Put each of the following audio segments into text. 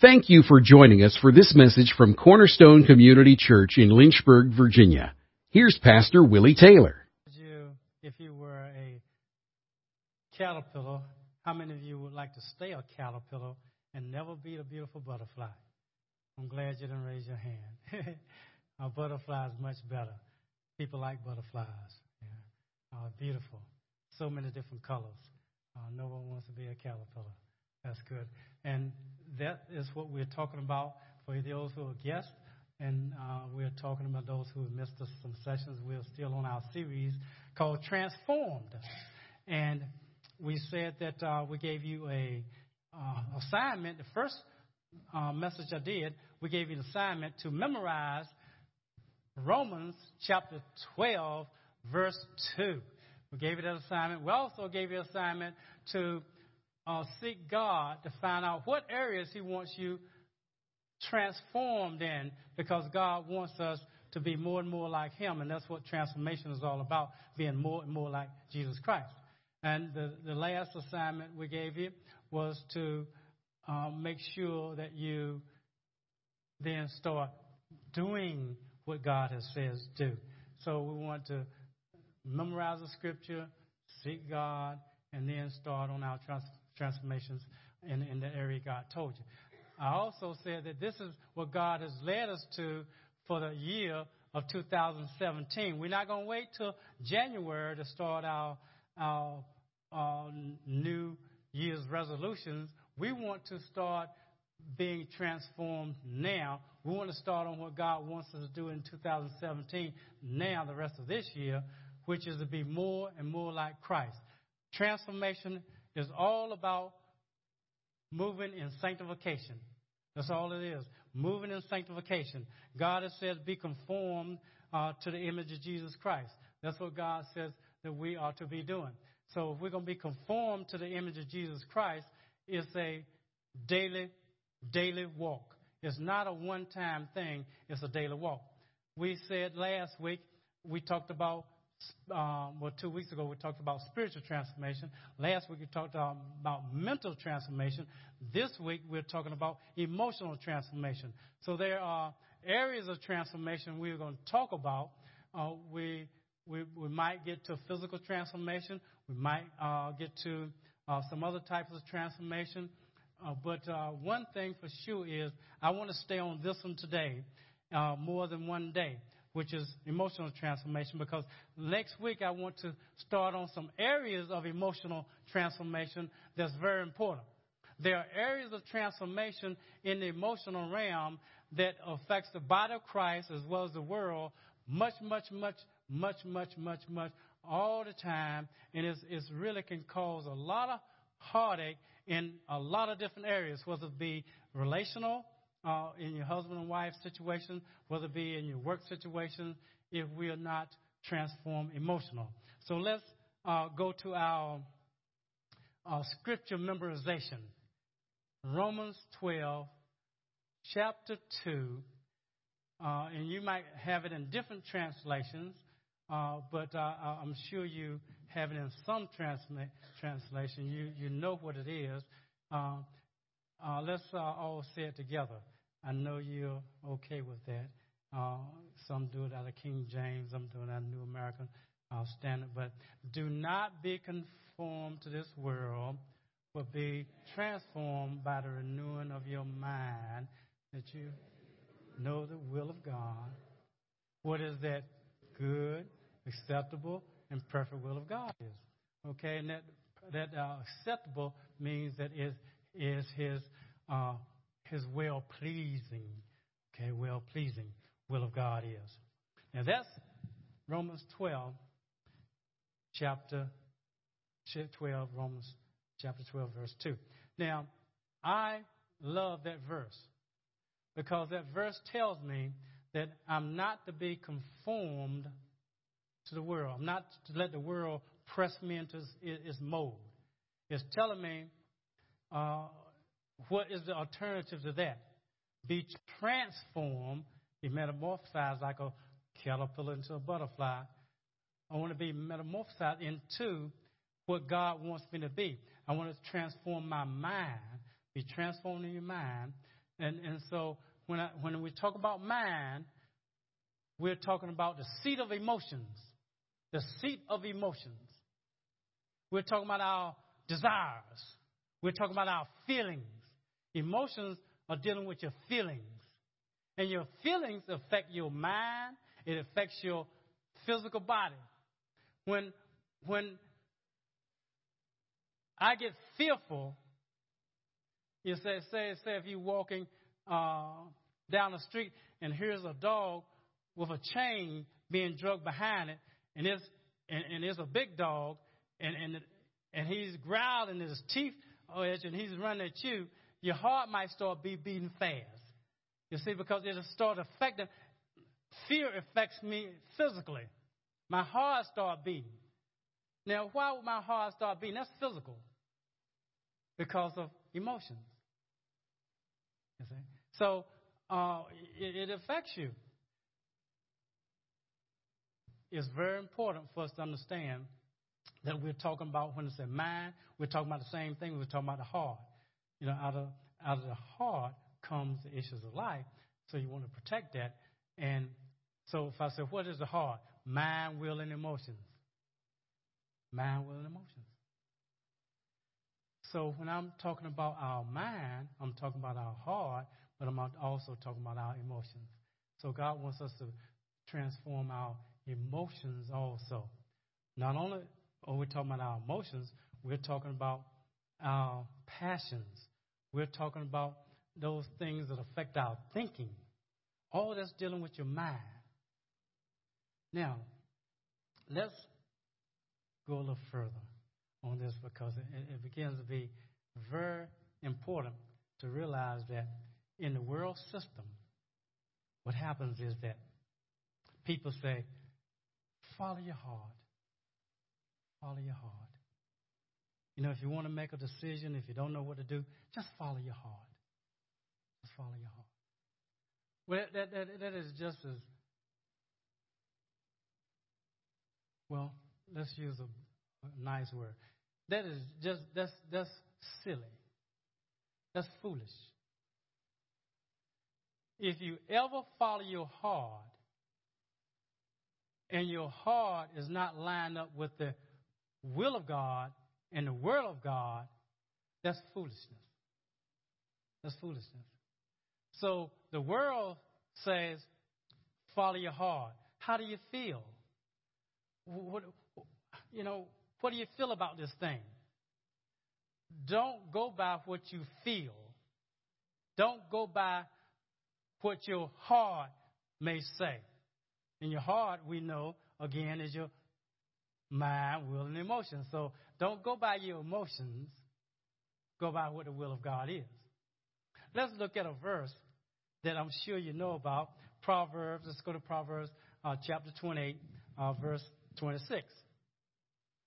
Thank you for joining us for this message from Cornerstone Community Church in Lynchburg, Virginia. Here's Pastor Willie Taylor. You, if you were a caterpillar, how many of you would like to stay a caterpillar and never be a beautiful butterfly? I'm glad you didn't raise your hand. a butterfly is much better. People like butterflies. Yeah. Uh, beautiful. So many different colors. Uh, no one wants to be a caterpillar. That's good. And that is what we're talking about for those who are guests. And uh, we're talking about those who have missed us some sessions. We're still on our series called Transformed. And we said that uh, we gave you a uh, assignment. The first uh, message I did, we gave you an assignment to memorize Romans chapter 12, verse 2. We gave you that assignment. We also gave you an assignment to uh, seek God to find out what areas He wants you transformed in because God wants us to be more and more like Him. And that's what transformation is all about being more and more like Jesus Christ. And the, the last assignment we gave you was to um, make sure that you then start doing what God has says do. So we want to memorize the scripture, seek God, and then start on our transformation transformations in, in the area God told you. I also said that this is what God has led us to for the year of 2017. We're not going to wait till January to start our, our, our New Year's resolutions. We want to start being transformed now. We want to start on what God wants us to do in 2017 now, the rest of this year, which is to be more and more like Christ. Transformation is all about moving in sanctification. That's all it is. Moving in sanctification. God has said, be conformed uh, to the image of Jesus Christ. That's what God says that we are to be doing. So if we're going to be conformed to the image of Jesus Christ, it's a daily, daily walk. It's not a one time thing, it's a daily walk. We said last week, we talked about um, well, two weeks ago we talked about spiritual transformation. Last week we talked um, about mental transformation. This week we're talking about emotional transformation. So there are areas of transformation we're going to talk about. Uh, we, we, we might get to physical transformation. We might uh, get to uh, some other types of transformation. Uh, but uh, one thing for sure is I want to stay on this one today uh, more than one day which is emotional transformation, because next week I want to start on some areas of emotional transformation that's very important. There are areas of transformation in the emotional realm that affects the body of Christ as well as the world much, much, much, much, much, much, much all the time, and it's, it's really can cause a lot of heartache in a lot of different areas, whether it be relational, uh, in your husband and wife situation, whether it be in your work situation, if we are not transformed emotional. So let's uh, go to our, our scripture memorization. Romans 12, chapter 2. Uh, and you might have it in different translations, uh, but uh, I'm sure you have it in some transla- translation. You, you know what it is. Uh, let's uh, all say it together. I know you're okay with that. Uh, some do it out of King James, some do it out of New American uh, Standard. But do not be conformed to this world, but be transformed by the renewing of your mind, that you know the will of God. What is that good, acceptable, and perfect will of God is? Okay, and that that uh, acceptable means that is is His uh, His well pleasing. Okay, well pleasing will of God is. Now that's Romans 12, chapter 12, Romans chapter 12, verse 2. Now, I love that verse because that verse tells me that I'm not to be conformed to the world. I'm not to let the world press me into its mold. It's telling me uh, what is the alternative to that? Be transformed, be metamorphosized like a caterpillar into a butterfly. I want to be metamorphosized into what God wants me to be. I want to transform my mind, be transformed in your mind, And, and so when, I, when we talk about mind, we're talking about the seat of emotions. The seat of emotions. We're talking about our desires. We're talking about our feelings. Emotions are dealing with your feelings. And your feelings affect your mind, it affects your physical body. When, when I get fearful, you say, say, say if you're walking uh, down the street and here's a dog with a chain being dragged behind it, and it's and, and it's a big dog, and and and he's growling, his teeth are and he's running at you. Your heart might start be beating fast. You see, because it'll start affecting. Fear affects me physically. My heart start beating. Now, why would my heart start beating? That's physical. Because of emotions. You see? So uh, it, it affects you. It's very important for us to understand that we're talking about when it's a mind, we're talking about the same thing, we're talking about the heart. You know, out of out of the heart comes the issues of life. So you want to protect that. And so if I say, what is the heart? Mind, will, and emotions. Mind, will, and emotions. So when I'm talking about our mind, I'm talking about our heart, but I'm also talking about our emotions. So God wants us to transform our emotions also. Not only are we're talking about our emotions, we're talking about our passions. We're talking about those things that affect our thinking. All that's dealing with your mind. Now, let's go a little further on this because it, it begins to be very important to realize that in the world system, what happens is that people say, follow your heart. Follow your heart. You know, if you want to make a decision, if you don't know what to do, just follow your heart. Just follow your heart. Well, that, that, that is just as, well, let's use a, a nice word. That is just, that's, that's silly. That's foolish. If you ever follow your heart, and your heart is not lined up with the will of God and the word of God, that's foolishness. That's foolishness. So the world says, follow your heart. How do you feel? What, you know, what do you feel about this thing? Don't go by what you feel. Don't go by what your heart may say. In your heart, we know, again, is your mind, will, and emotions. So don't go by your emotions, go by what the will of God is. Let's look at a verse that I'm sure you know about Proverbs. Let's go to Proverbs uh, chapter 28, uh, verse 26.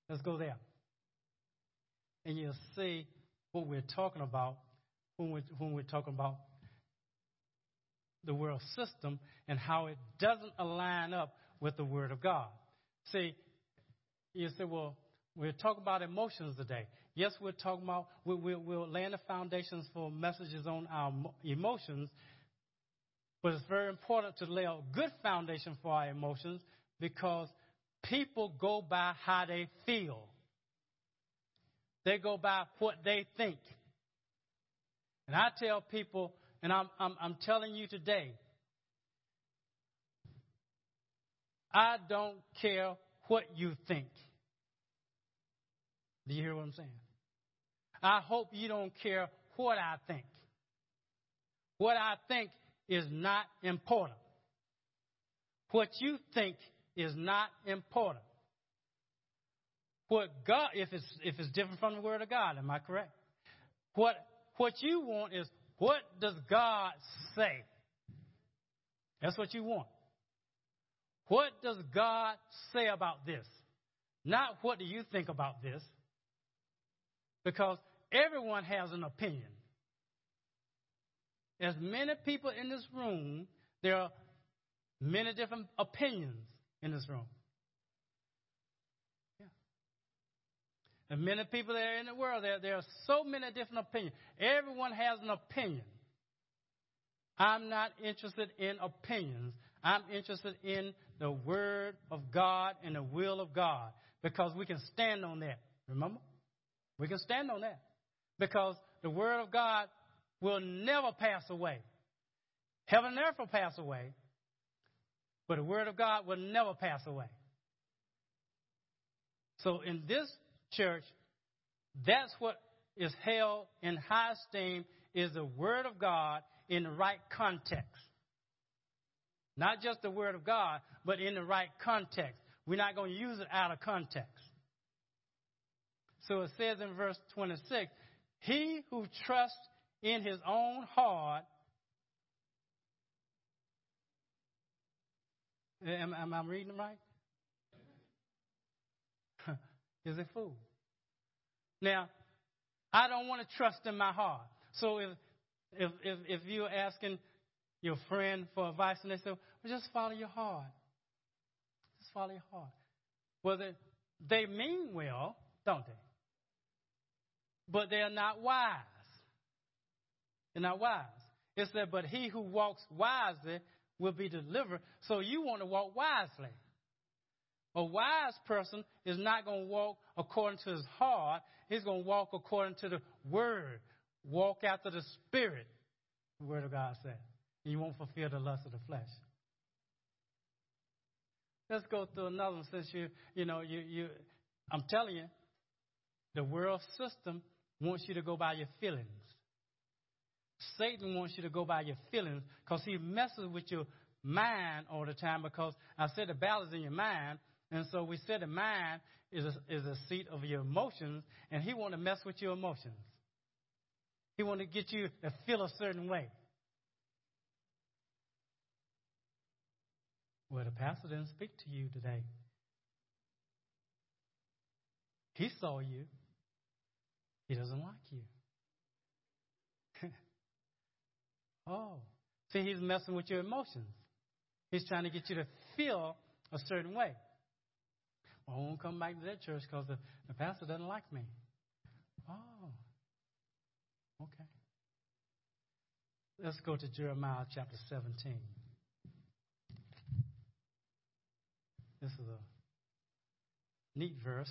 Let's go there. And you'll see what we're talking about when we're, when we're talking about the world system and how it doesn't align up with the Word of God. See, you say, well, we're talking about emotions today. Yes, we're talking about, we, we, we're the foundations for messages on our emotions, but it's very important to lay a good foundation for our emotions because people go by how they feel. They go by what they think. And I tell people, and I'm, I'm, I'm telling you today, I don't care what you think. Do you hear what I'm saying? I hope you don't care what I think. What I think is not important. What you think is not important. What God, if it's if it's different from the Word of God, am I correct? What what you want is what does God say? That's what you want. What does God say about this? Not what do you think about this? Because everyone has an opinion. As many people in this room, there are many different opinions in this room. Yeah. And many people there in the world, there, there are so many different opinions. Everyone has an opinion. I'm not interested in opinions. I'm interested in the Word of God and the will of God because we can stand on that. Remember? We can stand on that because the Word of God will never pass away. Heaven and earth will pass away, but the Word of God will never pass away. So in this church, that's what is held in high esteem is the Word of God in the right context. Not just the Word of God, but in the right context. We're not going to use it out of context. So it says in verse 26 He who trusts in his own heart. Am, am I reading right? is a fool. Now, I don't want to trust in my heart. So if if if, if you're asking your friend for advice and they say, well, just follow your heart. Just follow your heart. Well, they, they mean well, don't they? But they're not wise. They're not wise. It said, but he who walks wisely will be delivered. So you want to walk wisely. A wise person is not going to walk according to his heart. He's going to walk according to the word. Walk after the spirit, the word of God said. And you won't fulfill the lust of the flesh. Let's go through another one since you, you know, you, you, I'm telling you, the world system wants you to go by your feelings. Satan wants you to go by your feelings because he messes with your mind all the time because I said the battle is in your mind. And so we said the mind is a, is a seat of your emotions, and he want to mess with your emotions. He want to get you to feel a certain way. Well, the pastor didn't speak to you today. He saw you. He doesn't like you. oh. See, he's messing with your emotions. He's trying to get you to feel a certain way. Well, I won't come back to that church because the, the pastor doesn't like me. Oh. Okay. Let's go to Jeremiah chapter 17. This is a neat verse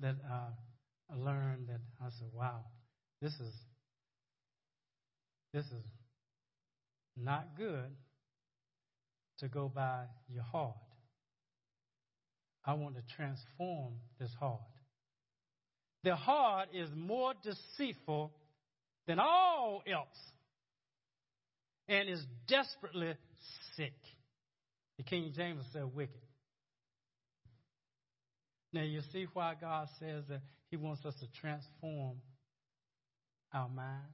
that I learned that I said, wow, this is this is not good to go by your heart. I want to transform this heart. The heart is more deceitful than all else and is desperately sick. The King James said wicked. Now you see why God says that He wants us to transform our mind.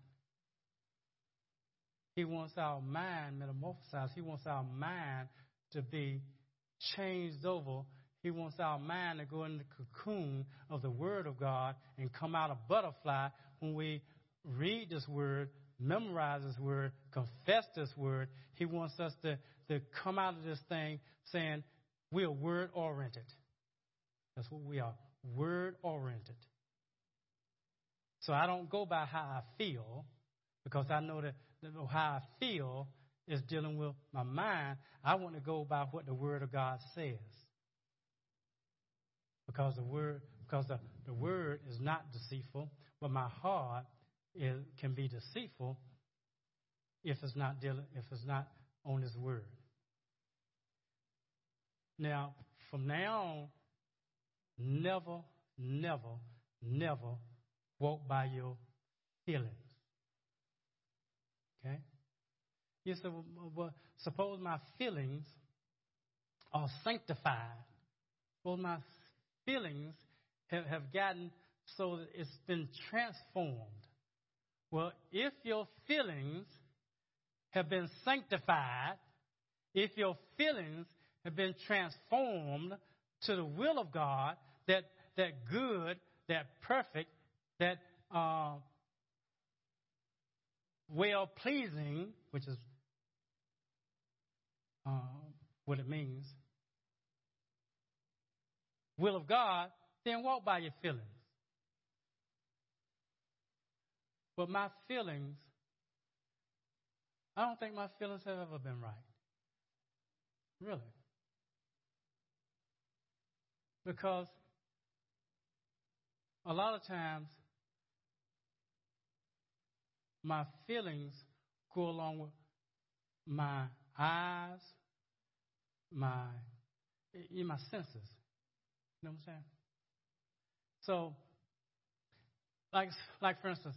He wants our mind metamorphosized. He wants our mind to be changed over. He wants our mind to go in the cocoon of the Word of God and come out a butterfly when we read this Word, memorize this Word, confess this Word. He wants us to, to come out of this thing saying, we are Word oriented. That's what we are, Word oriented. So I don't go by how I feel because I know that how I feel is dealing with my mind. I want to go by what the Word of God says. Because the Word, because the, the Word is not deceitful, but my heart is, can be deceitful if it's not dealing, if it's not on His Word. Now, from now on, never, never, never walk by your feelings. Okay? You say, well, suppose my feelings are sanctified. Well, my feelings have, have gotten so that it's been transformed. Well, if your feelings have been sanctified, if your feelings have been transformed to the will of God, that that good, that perfect, that uh, well pleasing, which is uh, what it means, will of God, then walk by your feelings. But my feelings, I don't think my feelings have ever been right. Really. Because a lot of times my feelings go along with my eyes, my in my senses. You know what I'm saying? So, like like for instance,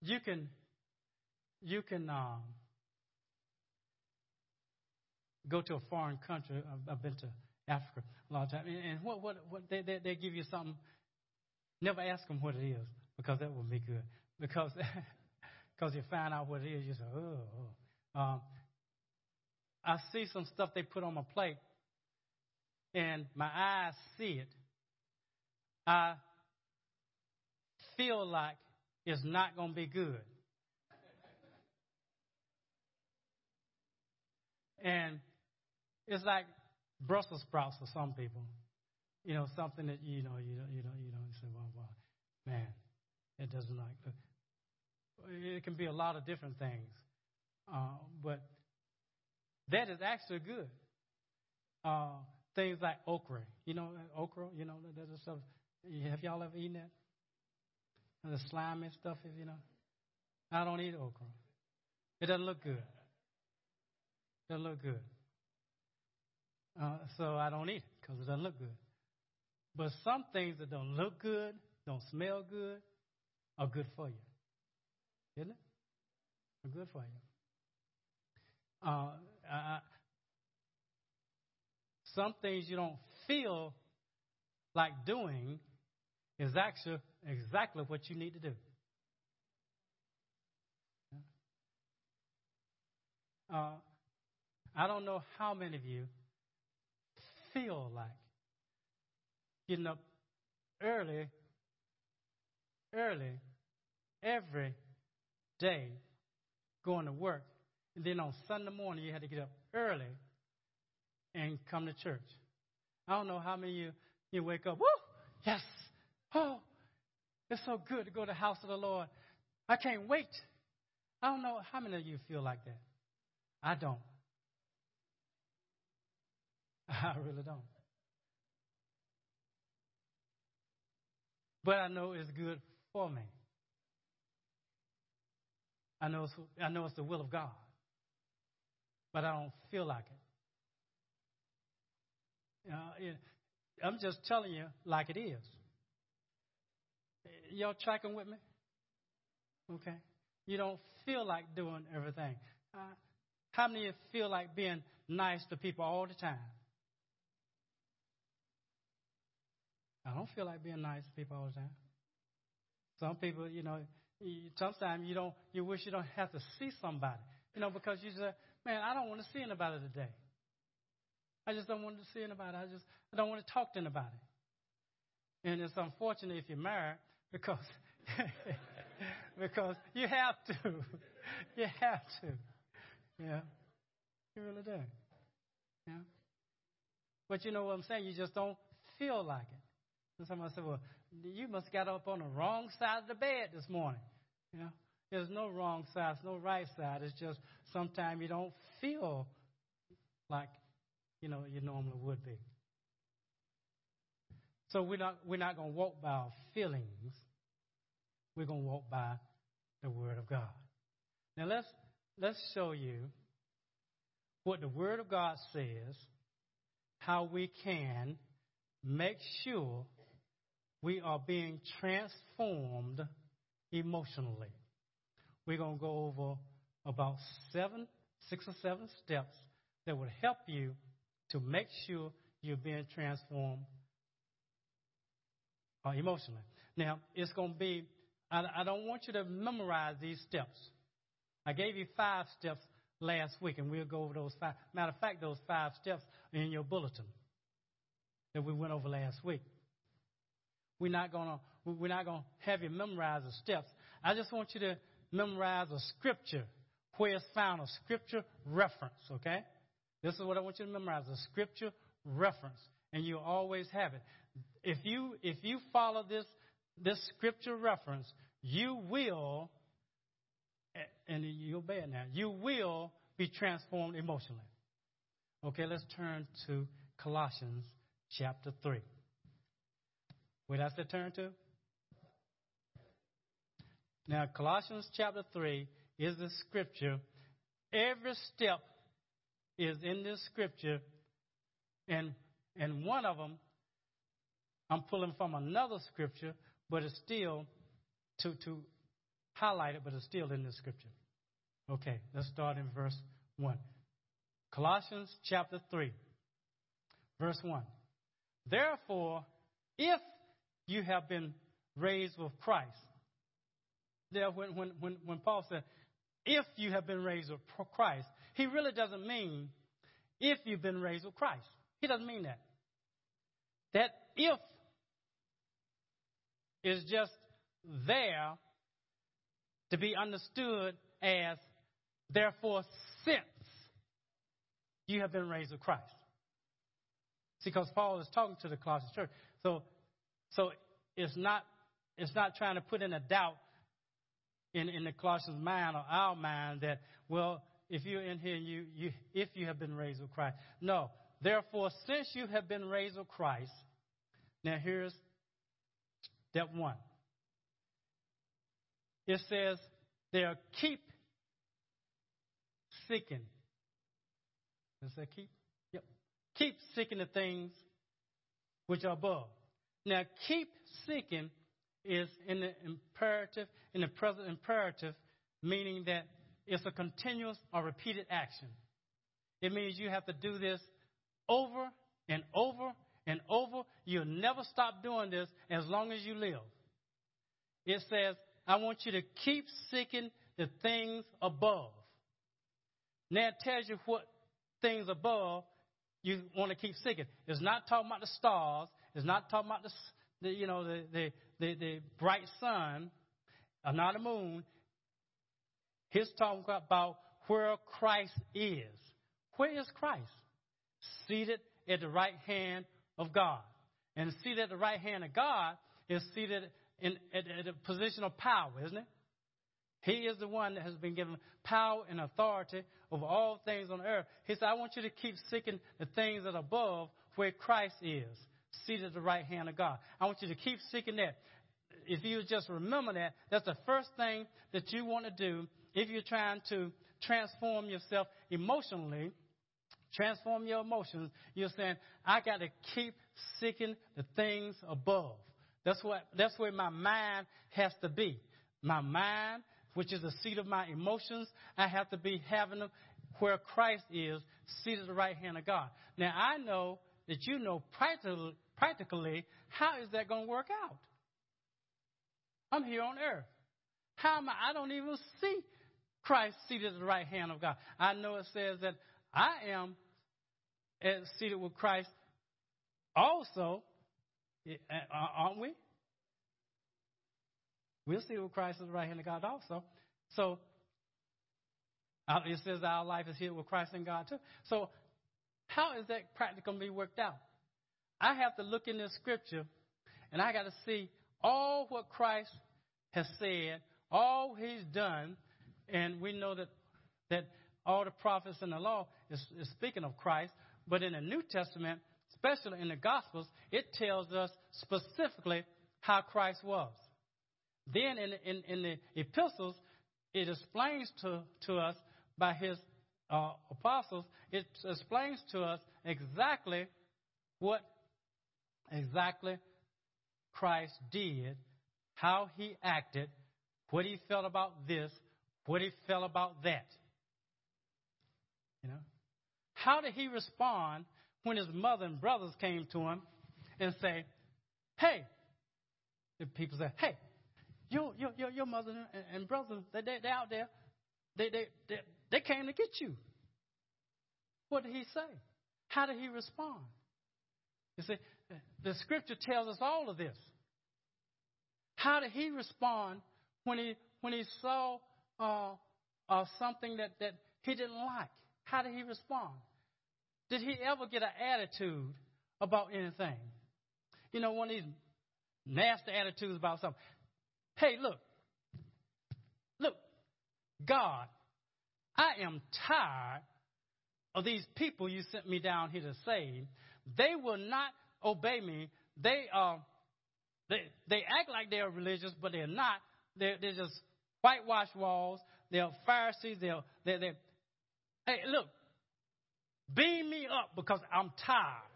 you can you can um, go to a foreign country. I've, I've been to Africa a lot of times, and, what what what they, they they give you something. Never ask them what it is because that would be good because because you find out what it is. You say, oh. oh. Um, I see some stuff they put on my plate, and my eyes see it. I feel like it's not going to be good. And it's like Brussels sprouts for some people. You know, something that you know, you know, you know, you you say, well, well, man, it doesn't like. It can be a lot of different things, uh, but that is actually good. Uh, things like okra, you know, okra, you know, that stuff. Have y'all ever eaten that? The slimy stuff, you know. I don't eat okra. It doesn't look good. Doesn't look good. Uh, so I don't eat it because it doesn't look good. But some things that don't look good, don't smell good, are good for you. Isn't it? Are good for you. Uh, I, some things you don't feel like doing is actually exactly what you need to do. Uh, I don't know how many of you feel like getting up early, early, every day, going to work, and then on Sunday morning you had to get up early and come to church. I don't know how many of you you wake up, woo, yes, oh, it's so good to go to the house of the Lord. I can't wait. I don't know how many of you feel like that. I don't. I really don't. But I know it's good for me. I know it's, I know it's the will of God. But I don't feel like it. I'm just telling you like it is. Y'all tracking with me? Okay. You don't feel like doing everything. Uh, how many of you feel like being nice to people all the time? I don't feel like being nice to people all the time. Some people, you know, sometimes you don't, you wish you don't have to see somebody, you know, because you say, man, I don't want to see anybody today. I just don't want to see anybody. I just, I don't want to talk to anybody. And it's unfortunate if you're married because, because you have to. you have to. Yeah. You really do. Yeah. But you know what I'm saying? You just don't feel like it. And somebody said, Well, you must got up on the wrong side of the bed this morning. You know, there's no wrong side, there's no right side. It's just sometimes you don't feel like, you know, you normally would be. So we're not we're not gonna walk by our feelings. We're gonna walk by the Word of God. Now let's let's show you what the Word of God says, how we can make sure we are being transformed emotionally. We're going to go over about seven, six or seven steps that would help you to make sure you're being transformed uh, emotionally. Now, it's going to be, I, I don't want you to memorize these steps. I gave you five steps last week, and we'll go over those five. Matter of fact, those five steps are in your bulletin that we went over last week. We're not gonna we're not gonna have you memorize the steps. I just want you to memorize a scripture where it's found a scripture reference, okay? This is what I want you to memorize, a scripture reference. And you always have it. If you if you follow this this scripture reference, you will and you obey it now. You will be transformed emotionally. Okay, let's turn to Colossians chapter 3. Where does that turn to? Now, Colossians chapter 3 is the scripture. Every step is in this scripture, and, and one of them I'm pulling from another scripture, but it's still to, to highlight it, but it's still in the scripture. Okay, let's start in verse 1. Colossians chapter 3, verse 1. Therefore, if you have been raised with Christ, there when, when, when, when Paul said, if you have been raised with Christ, he really doesn't mean if you've been raised with Christ. He doesn't mean that. That if is just there to be understood as therefore since you have been raised with Christ. See, because Paul is talking to the Colossian church. So so it's not it's not trying to put in a doubt in, in the Colossians mind or our mind that, well, if you're in here you, you if you have been raised with Christ. No. Therefore, since you have been raised with Christ, now here's step one. It says there keep seeking. Does that keep? Yep. Keep seeking the things which are above. Now, keep seeking is in the imperative, in the present imperative, meaning that it's a continuous or repeated action. It means you have to do this over and over and over. You'll never stop doing this as long as you live. It says, I want you to keep seeking the things above. Now it tells you what things above you want to keep seeking. It's not talking about the stars. It's not talking about the, the you know, the, the, the, the bright sun, or not the moon. He's talking about where Christ is. Where is Christ? Seated at the right hand of God. And seated at the right hand of God is seated in, at, at a position of power, isn't it? He is the one that has been given power and authority over all things on earth. He said, I want you to keep seeking the things that are above where Christ is, seated at the right hand of God. I want you to keep seeking that. If you just remember that, that's the first thing that you want to do if you're trying to transform yourself emotionally, transform your emotions. You're saying, I got to keep seeking the things above. That's what, that's where my mind has to be. My mind which is the seat of my emotions. I have to be having them where Christ is, seated at the right hand of God. Now, I know that you know practically, practically how is that going to work out? I'm here on earth. How am I? I don't even see Christ seated at the right hand of God. I know it says that I am eh, seated with Christ also, uh, uh, aren't we? We're seated with Christ at the right hand of God also. So uh, it says our life is here with Christ and God too. So how is that practically worked out? I have to look in this scripture and I got to see all what Christ has said, all he's done, and we know that that all the prophets and the law is, is speaking of Christ, but in the New Testament, especially in the Gospels, it tells us specifically how Christ was. Then in, in, in the epistles, it explains to, to us by his uh, apostles, it explains to us exactly what exactly Christ did, how he acted, what he felt about this, what he felt about that. You know? How did he respond when his mother and brothers came to him and say, Hey, the people say, Hey, your, your, your, your mother and, and brother, they, they, they're out there. They, they, they, they came to get you. What did he say? How did he respond? You see, the scripture tells us all of this. How did he respond when he when he saw uh, uh, something that, that he didn't like? How did he respond? Did he ever get an attitude about anything? You know, one of these nasty attitudes about something. Hey, look. Look. God, I am tired of these people you sent me down here to save. They will not obey me. They are, they, they act like they are religious, but they're not. They're, they're just whitewashed walls. They're Pharisees. They're, they're, they're, hey, look, beam me up because I'm tired.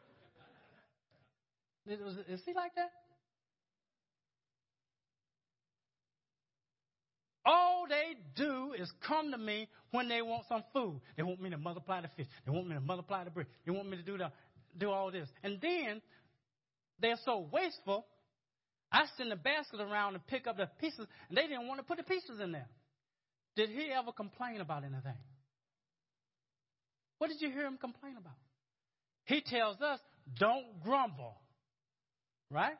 Is, he like that? All they do is come to me when they want some food. They want me to multiply the fish. They want me to multiply the bread. They want me to do the, do all this. And then they're so wasteful. I send the basket around and pick up the pieces, and they didn't want to put the pieces in there. Did he ever complain about anything? What did you hear him complain about? He tells us, don't grumble. Right?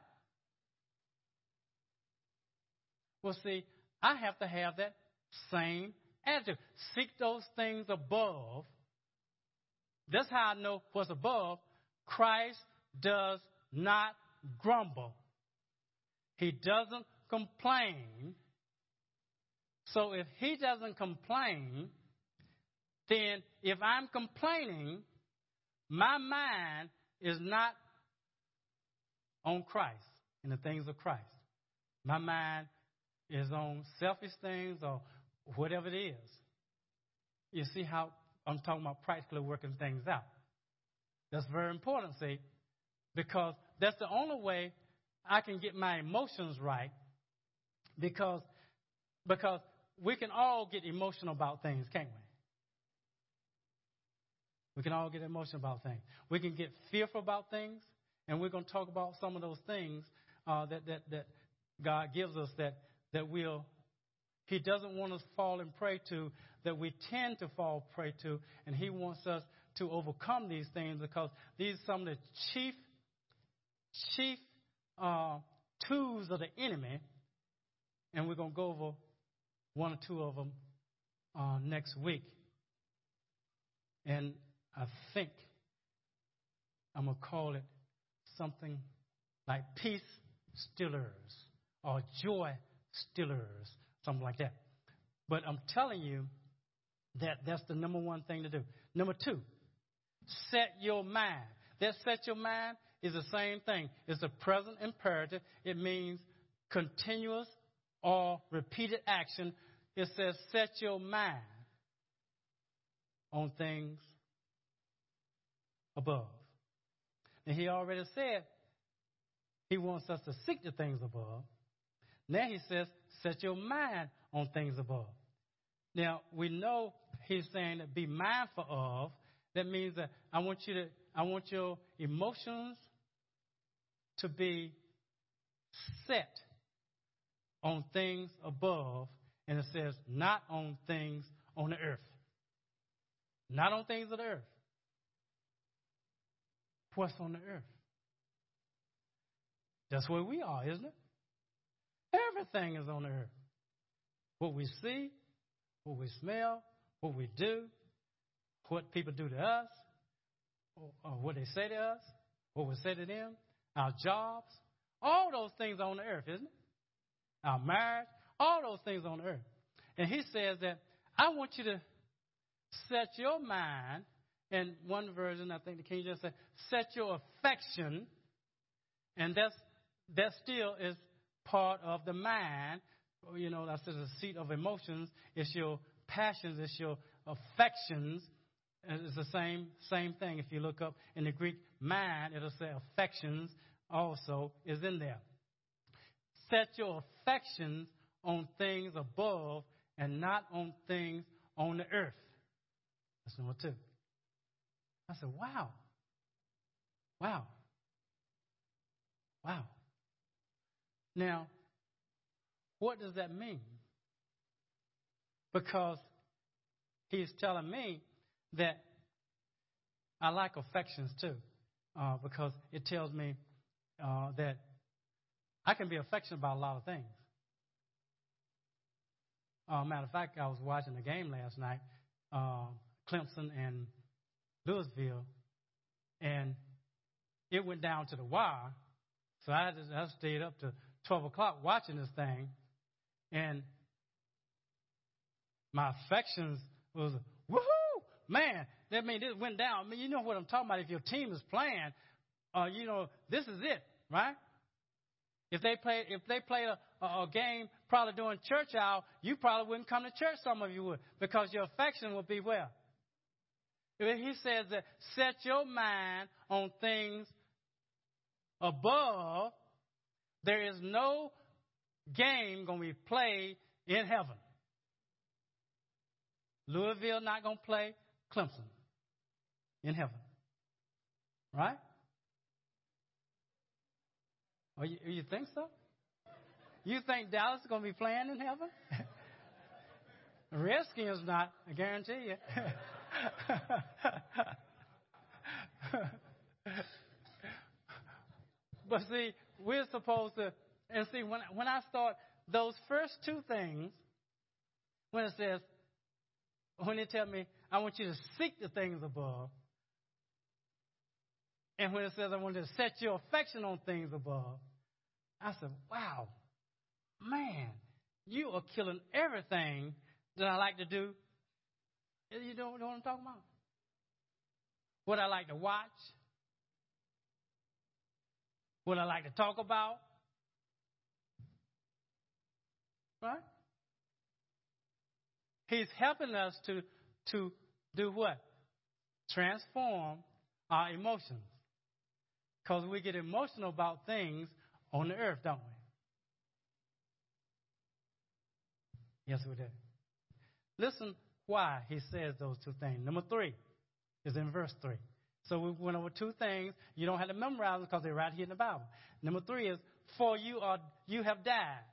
Well, see, I have to have that same attitude. Seek those things above. That's how I know what's above. Christ does not grumble. He doesn't complain. So if he doesn't complain, then if I'm complaining, my mind is not on Christ and the things of Christ. My mind is on selfish things or whatever it is. You see how I'm talking about practically working things out. That's very important, see, because that's the only way I can get my emotions right. Because because we can all get emotional about things, can't we? We can all get emotional about things. We can get fearful about things, and we're going to talk about some of those things uh, that, that, that God gives us that that we'll, He doesn't want us to fall and prey to, that we tend to fall prey to, and He wants us to overcome these things because these are some of the chief, chief uh, tools of the enemy, and we're going to go over one or two of them uh, next week. And I think I'm going to call it something like peace stillers or joy stillers, something like that. But I'm telling you that that's the number one thing to do. Number two, set your mind. That set your mind is the same thing. It's a present imperative. It means continuous or repeated action. It says set your mind on things above. And he already said he wants us to seek the things above. Now he says, set your mind on things above. Now, we know he's saying be mindful of. That means that I want you to, I want your emotions to be set on things above. And it says, not on things on the earth. Not on things of the earth. What's on the earth? That's where we are, isn't it? Everything is on the earth. What we see, what we smell, what we do, what people do to us, or what they say to us, what we say to them, our jobs, all those things on the earth, isn't it? Our marriage, all those things on the earth. And he says that I want you to set your mind, in one version, I think the King James said, set your affection, and that's that still is part of the mind. You know, that's the seat of emotions. It's your passions. It's your affections. It's the same same thing. If you look up in the Greek mind, it'll say affections also is in there. Set your affections on things above and not on things on the earth. That's number two. I said, wow. Wow. Wow. Now, what does that mean? Because he's telling me that I like affections too, uh, because it tells me uh, that I can be affectionate about a lot of things. Uh, matter of fact, I was watching the game last night, uh, Clemson and Louisville, and it went down to the wire. So I, just, I stayed up to 12 o'clock watching this thing, and my affections was woohoo, man. That mean it went down. I mean, you know what I'm talking about. If your team is playing, uh, you know this is it, right? If they play, if they played a, a game probably during church hour, you probably wouldn't come to church. Some of you would because your affection would be where. He says that set your mind on things above. There is no game going to be played in heaven. Louisville not going to play Clemson in heaven. Right? Oh, you, you think so? You think Dallas is going to be playing in heaven? Redskins not, I guarantee you. but see, we're supposed to, and see, when, when I start those first two things, when it says, when they tell me, I want you to seek the things above, and when it says, I want you to set your affection on things above, I said, wow, man, you are killing everything that I like to do. You know, know what I'm talking about? What I like to watch, what I like to talk about. Right? He's helping us to, to do what? Transform our emotions. Because we get emotional about things on the earth, don't we? Yes, we do. Listen why he says those two things. Number three is in verse three. So we went over two things. You don't have to memorize them because they're right here in the Bible. Number three is for you are you have died.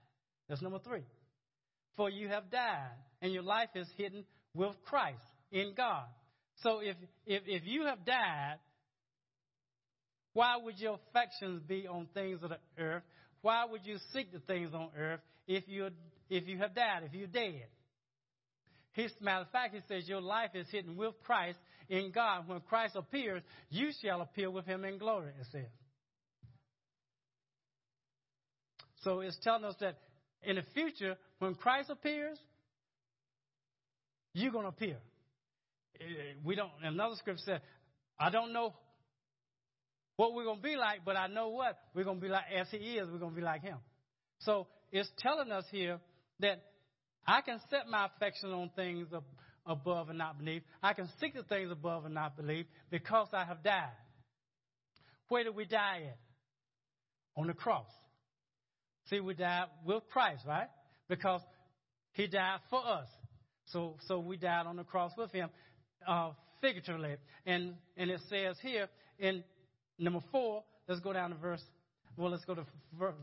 That's number three. For you have died, and your life is hidden with Christ in God. So if if if you have died, why would your affections be on things of the earth? Why would you seek the things on earth if you if you have died, if you're dead? His matter of fact, he says your life is hidden with Christ in God. When Christ appears, you shall appear with him in glory, it says. So it's telling us that in the future, when Christ appears, you're going to appear. Eh, eh, we don't, another scripture said, I don't know what we're going to be like, but I know what we're going to be like as he is, we're going to be like him. So it's telling us here that I can set my affection on things above and not beneath. I can seek the things above and not believe because I have died. Where did we die at? On the cross. See, we died with Christ, right? Because he died for us. So, so we died on the cross with him, uh, figuratively. And, and it says here in number four, let's go down to verse well, let's go to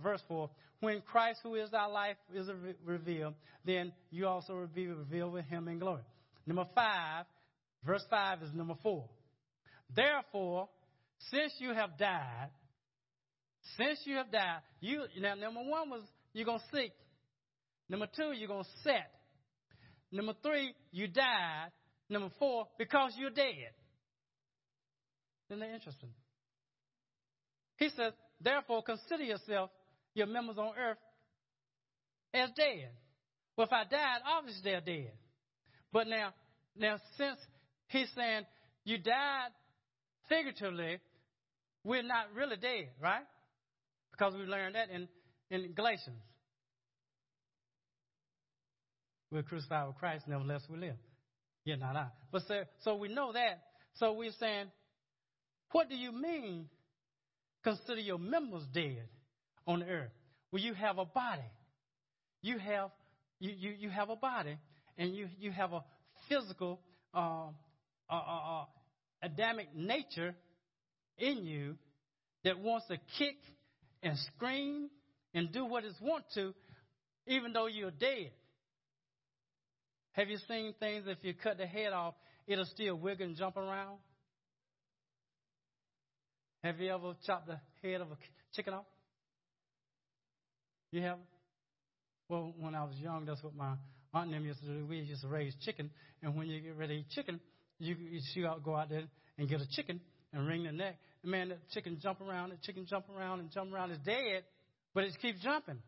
verse 4. When Christ, who is our life, is revealed, then you also will be revealed with him in glory. Number 5, verse 5 is number 4. Therefore, since you have died, since you have died, you now number one was you're gonna seek. Number two, you're gonna set. Number three, you died. Number four, because you're dead. Isn't that interesting? He says, Therefore, consider yourself, your members on earth, as dead. Well, if I died, obviously they're dead. But now, now since he's saying you died figuratively, we're not really dead, right? Because we learned that in, in Galatians. We're crucified with Christ, nevertheless we live. Yeah, not I. But so, so we know that. So we're saying, what do you mean Consider your members dead on the earth. Well, you have a body. You have you, you, you have a body and you, you have a physical uh, uh, uh, Adamic nature in you that wants to kick and scream and do what it wants to, even though you're dead. Have you seen things if you cut the head off, it'll still wiggle and jump around? Have you ever chopped the head of a chicken off? You have? Well, when I was young, that's what my aunt and them used to do. We used to raise chicken, and when you get ready to eat chicken, you, you out, go out there and get a chicken and wring the neck. And man, the chicken jump around, the chicken jump around and jump around. It's dead, but it keeps jumping.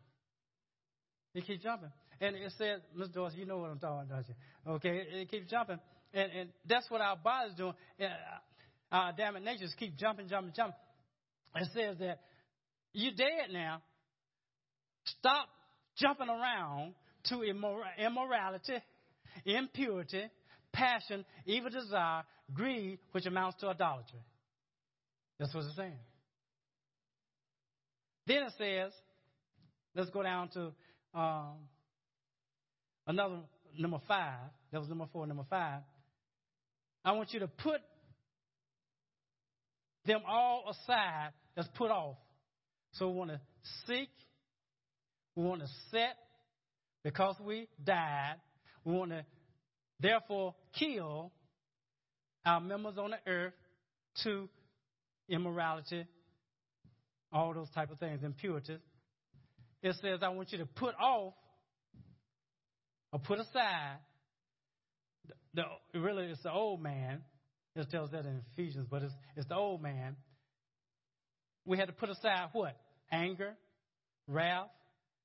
It keeps jumping. And it says, Miss Dorsey, you know what I'm talking about, don't you? Okay, it, keeps jumping. And, and that's what our body's doing. And our Adamic natures keep jumping, jumping, jumping. It says that you're dead now. Stop jumping around to immor- immorality, impurity, passion, evil desire, greed, which amounts to idolatry. That's what it's saying. Then it says, let's go down to um, another number five. That was number four, number five. I want you to put them all aside that's put off. So we want to seek, we want to set, because we died, we want to therefore kill our members on the earth to immorality, all those type of things, impurities. It says, I want you to put off or put aside the, the really it's the old man. It tells that in Ephesians, but it's, it's the old man. We had to put aside what? Anger, wrath,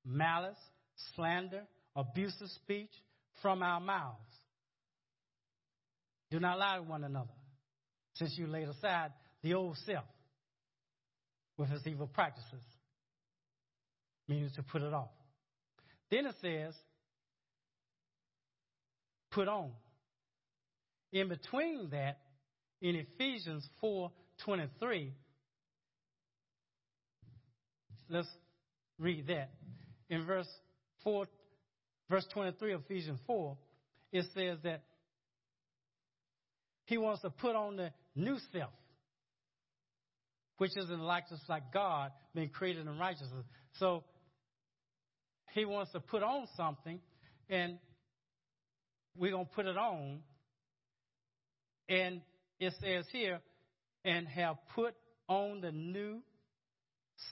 malice, slander, abusive speech from our mouths. Do not lie to one another, since you laid aside the old self with its evil practices. Means to put it off. Then it says, put on. In between that, in Ephesians 4:23, let's read that. In verse 4 verse 23 of Ephesians 4, it says that he wants to put on the new self, which is in likeness like God, being created in righteousness. So he wants to put on something, and we're going to put it on. And it says here, and have put on the new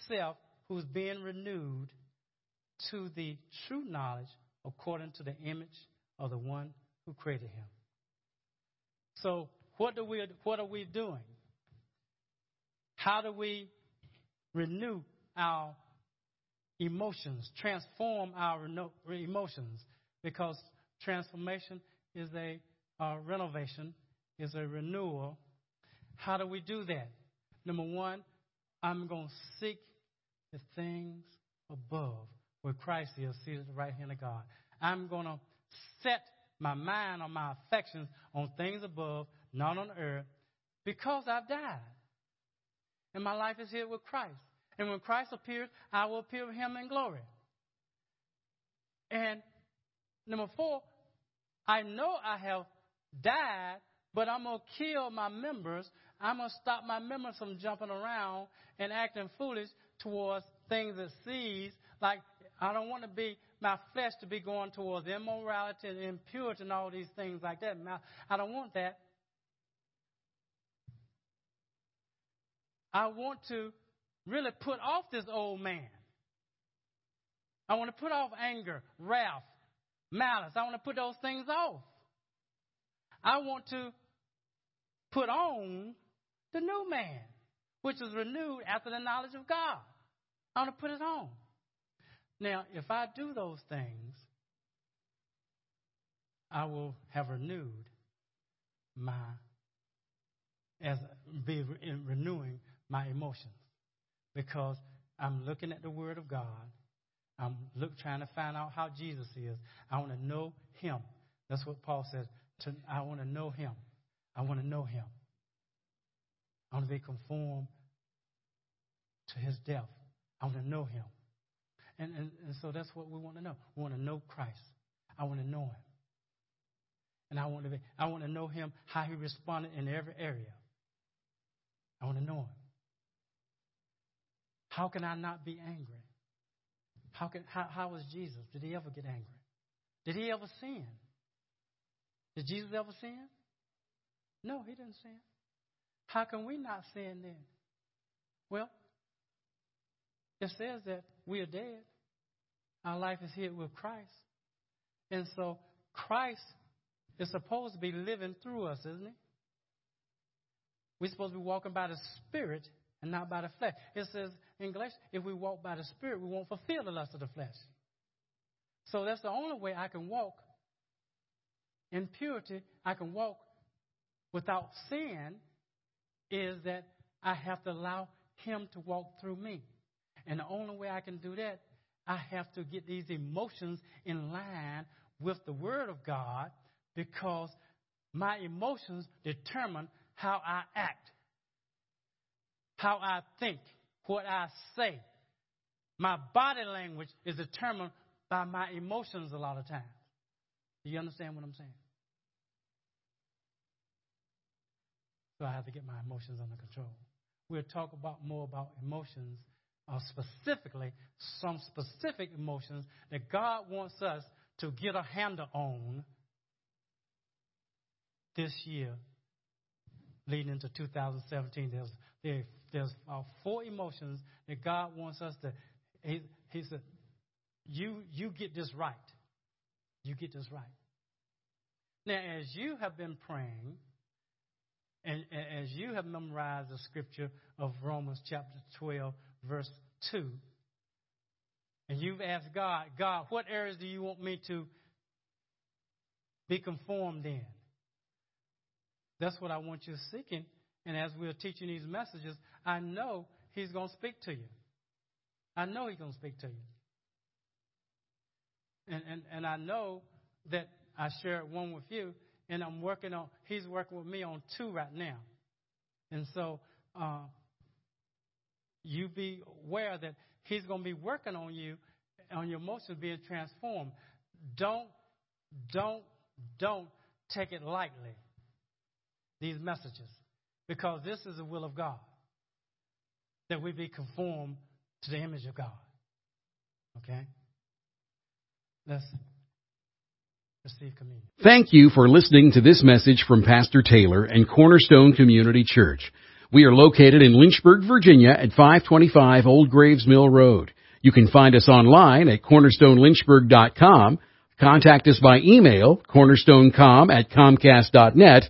self who's being renewed to the true knowledge according to the image of the one who created him. So, what, do we, what are we doing? How do we renew our emotions, transform our emotions? Because transformation is a uh, renovation, is a renewal. How do we do that? Number one, I'm going to seek the things above where Christ is seated at the right hand of God. I'm going to set my mind or my affections on things above, not on earth, because I've died. And my life is here with Christ. And when Christ appears, I will appear with him in glory. And number four, I know I have died, but I'm going to kill my members. I'm going to stop my members from jumping around and acting foolish towards things that sees, like I don't want to be my flesh to be going towards immorality and impurity and all these things like that. I don't want that. I want to really put off this old man. I want to put off anger, wrath, malice. I want to put those things off. I want to put on the new man, which is renewed after the knowledge of God. I want to put it on. Now, if I do those things, I will have renewed my as be renewing my emotions because I'm looking at the Word of God. I'm look trying to find out how Jesus is. I want to know Him. That's what Paul says. To, I want to know Him. I want to know Him. I want to be conformed to His death. I want to know Him. And, and, and so that's what we want to know. We want to know Christ. I want to know him. And I want to be, I want to know him, how he responded in every area. I want to know him. How can I not be angry? How, can, how, how was Jesus? Did he ever get angry? Did he ever sin? Did Jesus ever sin? No, he didn't sin. How can we not sin then? Well, it says that we are dead. Our life is here with Christ. And so Christ is supposed to be living through us, isn't he? We're supposed to be walking by the Spirit and not by the flesh. It says in Galatians, if we walk by the Spirit, we won't fulfill the lust of the flesh. So that's the only way I can walk in purity. I can walk without sin is that I have to allow Him to walk through me. And the only way I can do that, I have to get these emotions in line with the Word of God because my emotions determine how I act, how I think, what I say. My body language is determined by my emotions a lot of times. Do you understand what I'm saying? So I have to get my emotions under control. We'll talk about more about emotions, uh, specifically some specific emotions that God wants us to get a handle on this year, leading into 2017. There's there, there's four emotions that God wants us to. He, he said, "You you get this right. You get this right." Now, as you have been praying and, and as you have memorized the scripture of Romans chapter 12, verse 2, and you've asked God, God, what areas do you want me to be conformed in? That's what I want you seeking. And as we're teaching these messages, I know He's going to speak to you. I know He's going to speak to you. And, and, and I know that I shared one with you and I'm working on. He's working with me on two right now, and so uh, you be aware that he's going to be working on you, on your emotions being transformed. Don't, don't, don't take it lightly. These messages, because this is the will of God that we be conformed to the image of God. Okay. Let's receive communion. Thank you for listening to this message from Pastor Taylor and Cornerstone Community Church. We are located in Lynchburg, Virginia at 525 Old Graves Mill Road. You can find us online at cornerstonelynchburg.com, contact us by email, cornerstonecom at comcast.net,